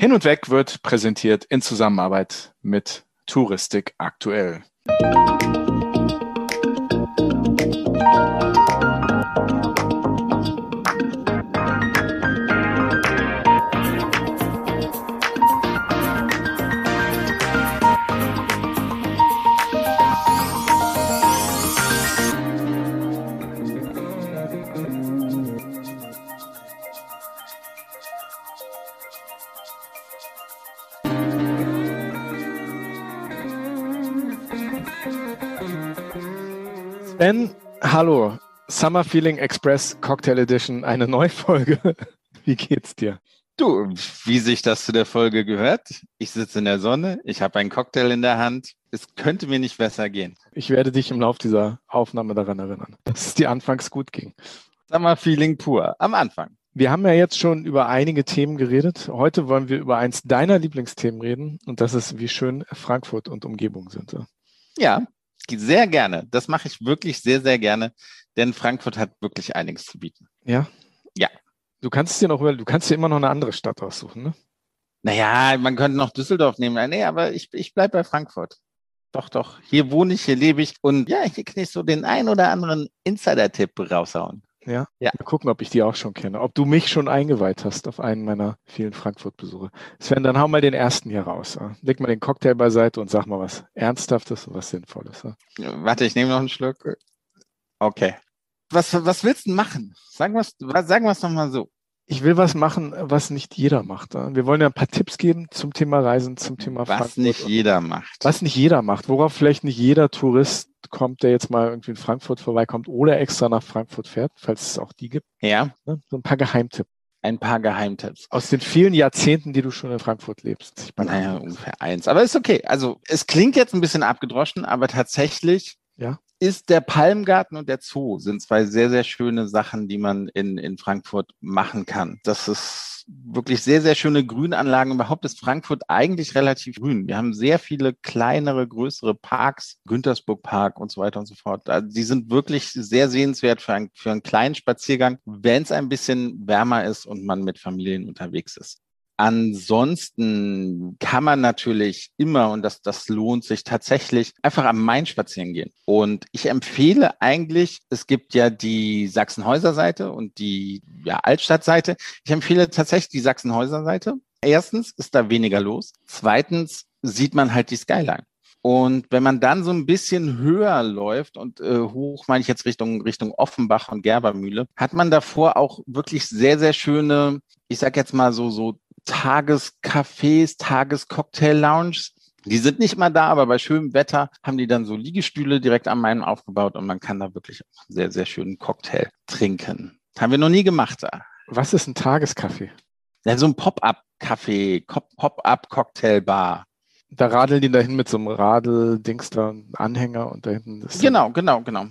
Hin und Weg wird präsentiert in Zusammenarbeit mit Touristik aktuell. Ben, hallo. Summer Feeling Express Cocktail Edition, eine Neufolge. Wie geht's dir? Du, wie sich das zu der Folge gehört. Ich sitze in der Sonne, ich habe einen Cocktail in der Hand. Es könnte mir nicht besser gehen. Ich werde dich im Laufe dieser Aufnahme daran erinnern, dass es dir anfangs gut ging. Summer Feeling pur, am Anfang. Wir haben ja jetzt schon über einige Themen geredet. Heute wollen wir über eins deiner Lieblingsthemen reden und das ist, wie schön Frankfurt und Umgebung sind. Ja, sehr gerne. Das mache ich wirklich sehr, sehr gerne, denn Frankfurt hat wirklich einiges zu bieten. Ja? Ja. Du kannst dir noch, du kannst dir immer noch eine andere Stadt aussuchen, ne? Naja, man könnte noch Düsseldorf nehmen. Nee, aber ich, ich bleibe bei Frankfurt. Doch, doch. Hier wohne ich, hier lebe ich. Und ja, hier kann ich so den ein oder anderen Insider-Tipp raushauen. Ja? ja. Mal gucken, ob ich die auch schon kenne. Ob du mich schon eingeweiht hast auf einen meiner vielen Frankfurt-Besuche. Sven, dann hau mal den ersten hier raus. Leg mal den Cocktail beiseite und sag mal was Ernsthaftes und was Sinnvolles. Warte, ich nehme noch einen Schluck. Okay. Was, was willst du machen? Sagen wir es nochmal so ich will was machen, was nicht jeder macht. Wir wollen ja ein paar Tipps geben zum Thema Reisen, zum Thema Was Frankfurt. nicht jeder macht. Was nicht jeder macht, worauf vielleicht nicht jeder Tourist kommt, der jetzt mal irgendwie in Frankfurt vorbeikommt oder extra nach Frankfurt fährt, falls es auch die gibt. Ja. Ne? So ein paar Geheimtipps. Ein paar Geheimtipps. Aus den vielen Jahrzehnten, die du schon in Frankfurt lebst. naja, ungefähr eins. Aber ist okay. Also es klingt jetzt ein bisschen abgedroschen, aber tatsächlich ja ist der Palmgarten und der Zoo sind zwei sehr, sehr schöne Sachen, die man in, in Frankfurt machen kann. Das ist wirklich sehr, sehr schöne Grünanlagen. Überhaupt ist Frankfurt eigentlich relativ grün. Wir haben sehr viele kleinere, größere Parks, Güntersburg Park und so weiter und so fort. Also die sind wirklich sehr sehenswert für, ein, für einen kleinen Spaziergang, wenn es ein bisschen wärmer ist und man mit Familien unterwegs ist. Ansonsten kann man natürlich immer, und das, das lohnt sich tatsächlich, einfach am Main spazieren gehen. Und ich empfehle eigentlich, es gibt ja die Sachsenhäuser-Seite und die ja, Altstadt-Seite. Ich empfehle tatsächlich die Sachsenhäuser-Seite. Erstens ist da weniger los. Zweitens sieht man halt die Skyline. Und wenn man dann so ein bisschen höher läuft und äh, hoch, meine ich jetzt Richtung, Richtung Offenbach und Gerbermühle, hat man davor auch wirklich sehr, sehr schöne, ich sag jetzt mal so, so Tagescafés, Tagescocktail-Lounges. Die sind nicht mal da, aber bei schönem Wetter haben die dann so Liegestühle direkt am Main aufgebaut und man kann da wirklich einen sehr, sehr schönen Cocktail trinken. haben wir noch nie gemacht da. Was ist ein Tagescafé? Ja, so ein Pop-up-Café, Pop-up-Cocktailbar. Da radeln die dahin mit so einem Radl-Dings da, Anhänger und da hinten ist. Genau, genau, genau.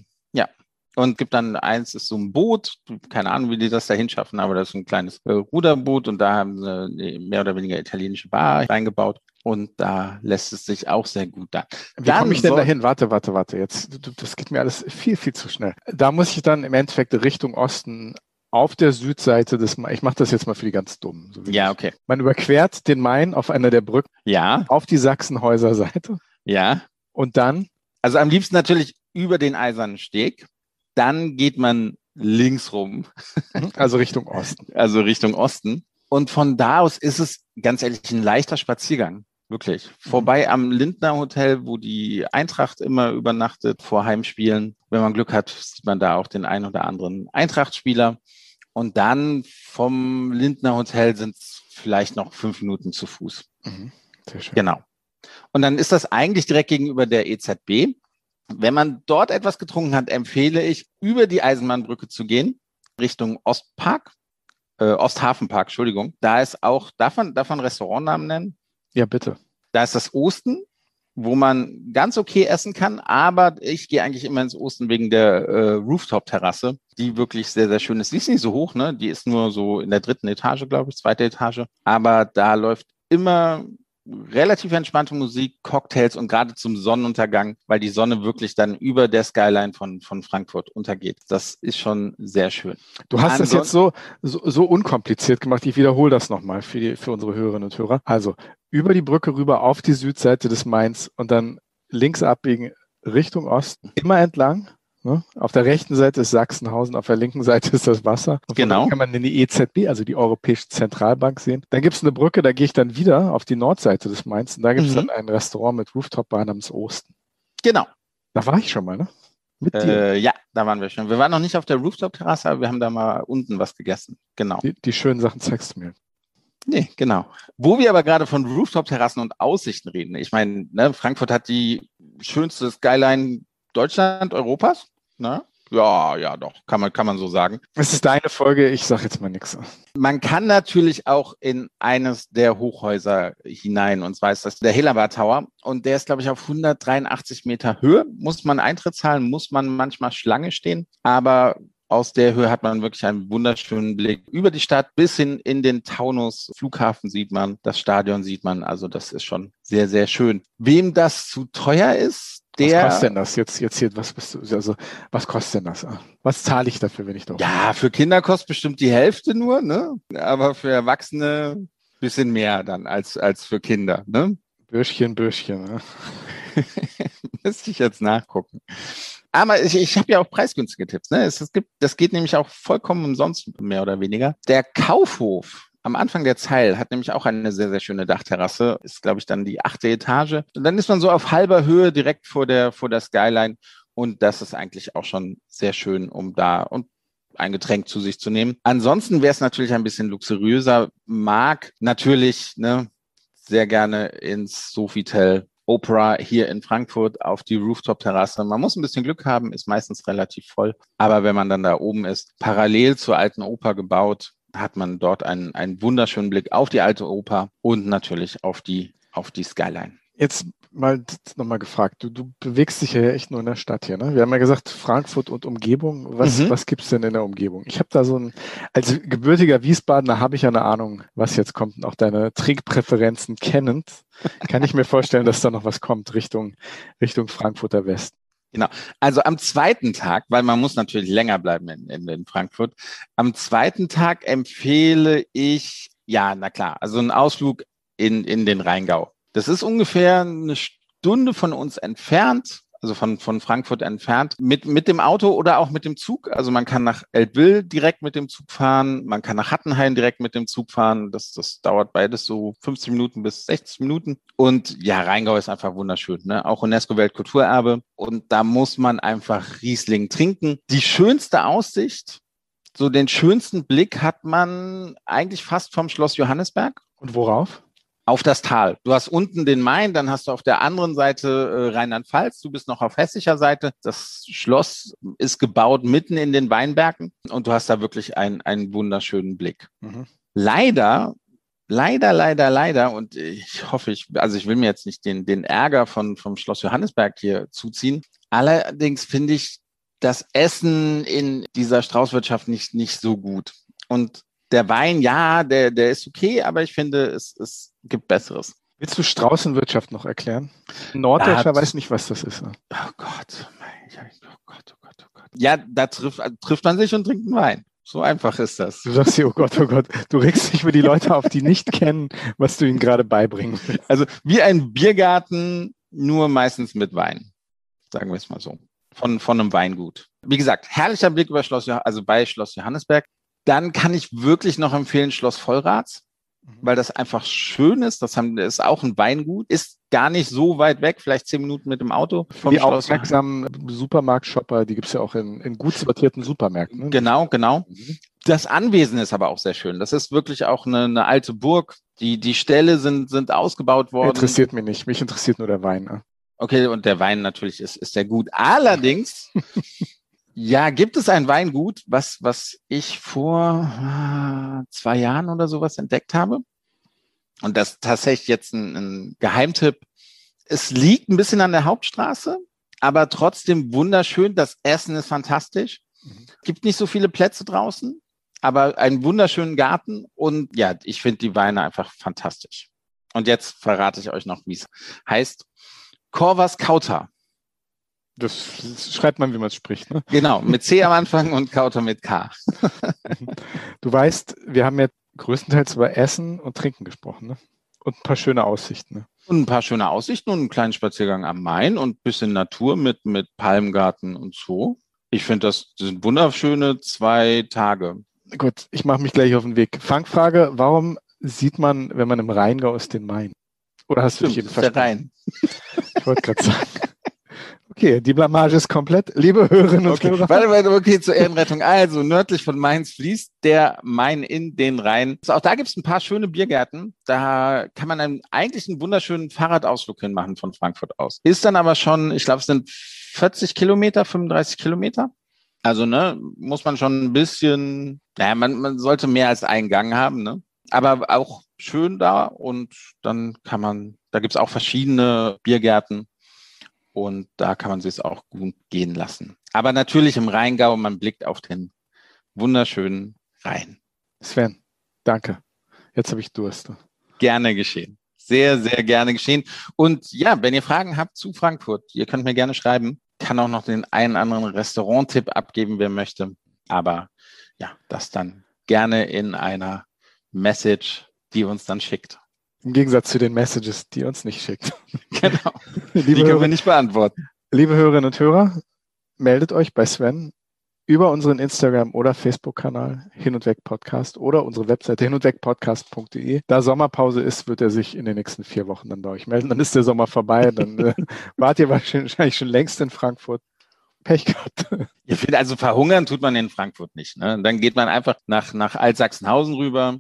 Und gibt dann eins ist so ein Boot, keine Ahnung, wie die das da hinschaffen, aber das ist ein kleines äh, Ruderboot und da haben sie eine mehr oder weniger italienische Bar reingebaut und da lässt es sich auch sehr gut da. Wie komme ich denn dahin? Warte, warte, warte, jetzt, das geht mir alles viel, viel zu schnell. Da muss ich dann im Endeffekt Richtung Osten auf der Südseite des Main, ich mache das jetzt mal für die ganz Dummen. So ja, okay. Man überquert den Main auf einer der Brücken. Ja. Auf die Sachsenhäuser Seite. Ja. Und dann? Also am liebsten natürlich über den Eisernen Steg dann geht man links rum. Also Richtung Osten. Also Richtung Osten. Und von da aus ist es ganz ehrlich ein leichter Spaziergang. Wirklich. Mhm. Vorbei am Lindner Hotel, wo die Eintracht immer übernachtet vor Heimspielen. Wenn man Glück hat, sieht man da auch den einen oder anderen Eintrachtspieler. Und dann vom Lindner Hotel sind es vielleicht noch fünf Minuten zu Fuß. Mhm. Sehr schön. Genau. Und dann ist das eigentlich direkt gegenüber der EZB. Wenn man dort etwas getrunken hat, empfehle ich, über die Eisenbahnbrücke zu gehen, Richtung Ostpark, äh, Osthafenpark, Entschuldigung. Da ist auch, darf man, darf man Restaurantnamen nennen? Ja, bitte. Da ist das Osten, wo man ganz okay essen kann, aber ich gehe eigentlich immer ins Osten wegen der äh, Rooftop-Terrasse, die wirklich sehr, sehr schön ist. Die ist nicht so hoch, ne? Die ist nur so in der dritten Etage, glaube ich, zweite Etage. Aber da läuft immer relativ entspannte Musik, Cocktails und gerade zum Sonnenuntergang, weil die Sonne wirklich dann über der Skyline von, von Frankfurt untergeht. Das ist schon sehr schön. Du hast das jetzt so, so, so unkompliziert gemacht. Ich wiederhole das nochmal für, die, für unsere Hörerinnen und Hörer. Also über die Brücke rüber auf die Südseite des Mainz und dann links abbiegen Richtung Osten, immer entlang Ne? Auf der rechten Seite ist Sachsenhausen, auf der linken Seite ist das Wasser. Und genau. kann man in die EZB, also die Europäische Zentralbank sehen. Dann gibt es eine Brücke, da gehe ich dann wieder auf die Nordseite des Mainz und da gibt es mhm. dann ein Restaurant mit Rooftop-Bar namens Osten. Genau. Da war ich schon mal, ne? Mit dir. Äh, ja, da waren wir schon. Wir waren noch nicht auf der Rooftop-Terrasse, aber wir haben da mal unten was gegessen. Genau. Die, die schönen Sachen zeigst du mir. Nee, genau. Wo wir aber gerade von Rooftop-Terrassen und Aussichten reden. Ich meine, ne, Frankfurt hat die schönste Skyline Deutschland, Europas. Ne? Ja, ja, doch, kann man, kann man so sagen. Es ist deine Folge, ich sage jetzt mal nichts. Man kann natürlich auch in eines der Hochhäuser hinein, und zwar ist das der Hellerbar Tower. Und der ist, glaube ich, auf 183 Meter Höhe. Muss man Eintritt zahlen, muss man manchmal Schlange stehen. Aber aus der Höhe hat man wirklich einen wunderschönen Blick über die Stadt bis hin in den Taunus. Flughafen sieht man, das Stadion sieht man. Also das ist schon sehr, sehr schön. Wem das zu teuer ist, der, was kostet denn das jetzt, jetzt hier, was bist du, also, was kostet denn das? Was zahle ich dafür, wenn ich doch? Ja, für Kinder kostet bestimmt die Hälfte nur, ne? Aber für Erwachsene bisschen mehr dann als, als für Kinder, ne? Bürschchen, Bürschchen, ne? Müsste ich jetzt nachgucken. Aber ich, ich habe ja auch preisgünstige Tipps. Ne? Es, es gibt, das geht nämlich auch vollkommen umsonst, mehr oder weniger. Der Kaufhof am Anfang der Zeil hat nämlich auch eine sehr, sehr schöne Dachterrasse. Ist, glaube ich, dann die achte Etage. Und dann ist man so auf halber Höhe direkt vor der, vor der Skyline. Und das ist eigentlich auch schon sehr schön, um da und ein Getränk zu sich zu nehmen. Ansonsten wäre es natürlich ein bisschen luxuriöser. Mag natürlich ne, sehr gerne ins Sofitel Opera hier in Frankfurt auf die Rooftop-Terrasse. Man muss ein bisschen Glück haben, ist meistens relativ voll. Aber wenn man dann da oben ist, parallel zur alten Oper gebaut, hat man dort einen, einen wunderschönen Blick auf die alte Oper und natürlich auf die, auf die Skyline. Jetzt mal nochmal gefragt, du, du bewegst dich ja echt nur in der Stadt hier. Ne? Wir haben ja gesagt, Frankfurt und Umgebung. Was, mhm. was gibt es denn in der Umgebung? Ich habe da so ein, als gebürtiger Wiesbadener habe ich ja eine Ahnung, was jetzt kommt. Und auch deine Trinkpräferenzen kennend, kann ich mir vorstellen, dass da noch was kommt Richtung, Richtung Frankfurter West. Genau. Also am zweiten Tag, weil man muss natürlich länger bleiben in, in, in Frankfurt, am zweiten Tag empfehle ich, ja, na klar, also einen Ausflug in, in den Rheingau. Das ist ungefähr eine Stunde von uns entfernt also von, von Frankfurt entfernt, mit, mit dem Auto oder auch mit dem Zug. Also man kann nach Eltville direkt mit dem Zug fahren, man kann nach Hattenhain direkt mit dem Zug fahren. Das, das dauert beides so 50 Minuten bis 60 Minuten. Und ja, Rheingau ist einfach wunderschön, ne? auch UNESCO-Weltkulturerbe. Und da muss man einfach Riesling trinken. Die schönste Aussicht, so den schönsten Blick hat man eigentlich fast vom Schloss Johannesberg. Und worauf? Auf das Tal. Du hast unten den Main, dann hast du auf der anderen Seite äh, Rheinland-Pfalz, du bist noch auf hessischer Seite. Das Schloss ist gebaut mitten in den Weinbergen und du hast da wirklich einen, einen wunderschönen Blick. Mhm. Leider, leider, leider, leider, und ich hoffe, ich, also ich will mir jetzt nicht den, den Ärger von, vom Schloss Johannesberg hier zuziehen. Allerdings finde ich das Essen in dieser Straußwirtschaft nicht, nicht so gut. Und der Wein, ja, der, der ist okay, aber ich finde, es, es gibt Besseres. Willst du Straußenwirtschaft noch erklären? Ein Norddeutscher weiß nicht, was das ist. Oh Gott, oh Gott, oh Gott, oh Gott. Ja, da trifft, trifft man sich und trinkt einen Wein. So einfach ist das. Du sagst dir, oh Gott, oh Gott, du regst dich für die Leute auf, die nicht kennen, was du ihnen gerade beibringen willst. Also wie ein Biergarten, nur meistens mit Wein. Sagen wir es mal so. Von, von einem Weingut. Wie gesagt, herrlicher Blick über Schloss, also bei Schloss Johannesberg. Dann kann ich wirklich noch empfehlen Schloss Vollrats. Weil das einfach schön ist. Das haben, ist auch ein Weingut, ist gar nicht so weit weg, vielleicht zehn Minuten mit dem Auto. Vom die Schloss. aufmerksamen Supermarktshopper, die gibt es ja auch in, in gut sortierten Supermärkten. Ne? Genau, genau. Mhm. Das Anwesen ist aber auch sehr schön. Das ist wirklich auch eine, eine alte Burg. Die, die Ställe sind, sind ausgebaut worden. Interessiert mich nicht. Mich interessiert nur der Wein. Ne? Okay, und der Wein natürlich ist, ist sehr gut. Allerdings Ja, gibt es ein Weingut, was, was ich vor äh, zwei Jahren oder sowas entdeckt habe? Und das tatsächlich jetzt ein, ein Geheimtipp. Es liegt ein bisschen an der Hauptstraße, aber trotzdem wunderschön. Das Essen ist fantastisch. Mhm. Gibt nicht so viele Plätze draußen, aber einen wunderschönen Garten. Und ja, ich finde die Weine einfach fantastisch. Und jetzt verrate ich euch noch, wie es heißt. Corvas Kauta. Das schreibt man, wie man es spricht. Ne? Genau, mit C am Anfang und Kauta mit K. du weißt, wir haben ja größtenteils über Essen und Trinken gesprochen. Ne? Und ein paar schöne Aussichten. Ne? Und ein paar schöne Aussichten und einen kleinen Spaziergang am Main und ein bisschen Natur mit, mit Palmgarten und so. Ich finde, das sind wunderschöne zwei Tage. Gut, ich mache mich gleich auf den Weg. Fangfrage, warum sieht man, wenn man im Rheingau ist, den Main? Oder hast du dich eben verstanden? Der Rhein. Ich wollte gerade sagen. Okay, die Blamage ist komplett. Liebe Hörerinnen und okay. Hörer. Warte, warte, okay, zur Ehrenrettung. Also, nördlich von Mainz fließt der Main in den Rhein. Also auch da gibt es ein paar schöne Biergärten. Da kann man einen, eigentlich einen wunderschönen Fahrradausflug hinmachen von Frankfurt aus. Ist dann aber schon, ich glaube, es sind 40 Kilometer, 35 Kilometer. Also, ne, muss man schon ein bisschen, naja, man, man sollte mehr als einen Gang haben, ne? Aber auch schön da und dann kann man, da gibt es auch verschiedene Biergärten und da kann man sich auch gut gehen lassen. Aber natürlich im Rheingau, man blickt auf den wunderschönen Rhein. Sven, danke. Jetzt habe ich Durst. Gerne geschehen. Sehr, sehr gerne geschehen. Und ja, wenn ihr Fragen habt zu Frankfurt, ihr könnt mir gerne schreiben. Kann auch noch den einen anderen Restaurant-Tipp abgeben, wer möchte. Aber ja, das dann gerne in einer Message, die uns dann schickt. Im Gegensatz zu den Messages, die uns nicht schickt. Genau. die können wir nicht beantworten. Liebe Hörerinnen und Hörer, meldet euch bei Sven über unseren Instagram- oder Facebook-Kanal Hin und Weg Podcast oder unsere Webseite hin und weg podcast.de. Da Sommerpause ist, wird er sich in den nächsten vier Wochen dann bei euch melden. Dann ist der Sommer vorbei. Dann äh, wart ihr wahrscheinlich schon längst in Frankfurt. Pech gehabt. Ich finde, also verhungern tut man in Frankfurt nicht. Ne? Dann geht man einfach nach, nach Altsachsenhausen rüber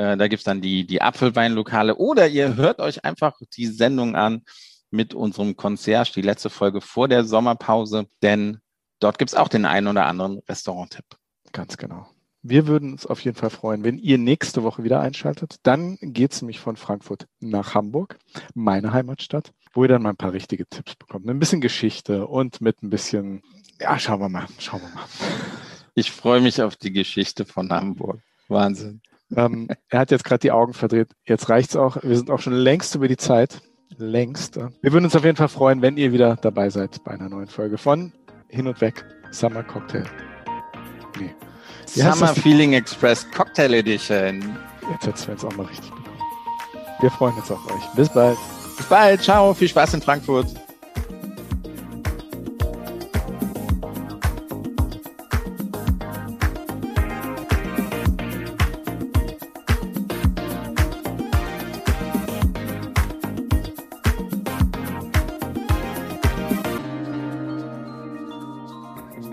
äh, da gibt's dann die, die Apfelweinlokale. Oder ihr hört euch einfach die Sendung an mit unserem Concierge, die letzte Folge vor der Sommerpause, denn dort gibt's auch den einen oder anderen Restaurant-Tipp. Ganz genau. Wir würden uns auf jeden Fall freuen, wenn ihr nächste Woche wieder einschaltet. Dann geht's nämlich von Frankfurt nach Hamburg, meine Heimatstadt, wo ihr dann mal ein paar richtige Tipps bekommt. Ein bisschen Geschichte und mit ein bisschen, ja, schauen wir mal, schauen wir mal. Ich freue mich auf die Geschichte von Hamburg. Wahnsinn. Ähm, er hat jetzt gerade die Augen verdreht. Jetzt reicht's auch. Wir sind auch schon längst über die Zeit. Längst. Wir würden uns auf jeden Fall freuen, wenn ihr wieder dabei seid bei einer neuen Folge von Hin und Weg Summer Cocktail. Nee. Summer Feeling Express Cocktail Edition. Jetzt hat Sven es auch mal richtig bekommen. Wir freuen uns auf euch. Bis bald. Bis bald. Ciao. Viel Spaß in Frankfurt. Hin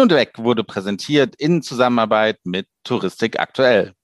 und Weg wurde präsentiert in Zusammenarbeit mit Touristik aktuell.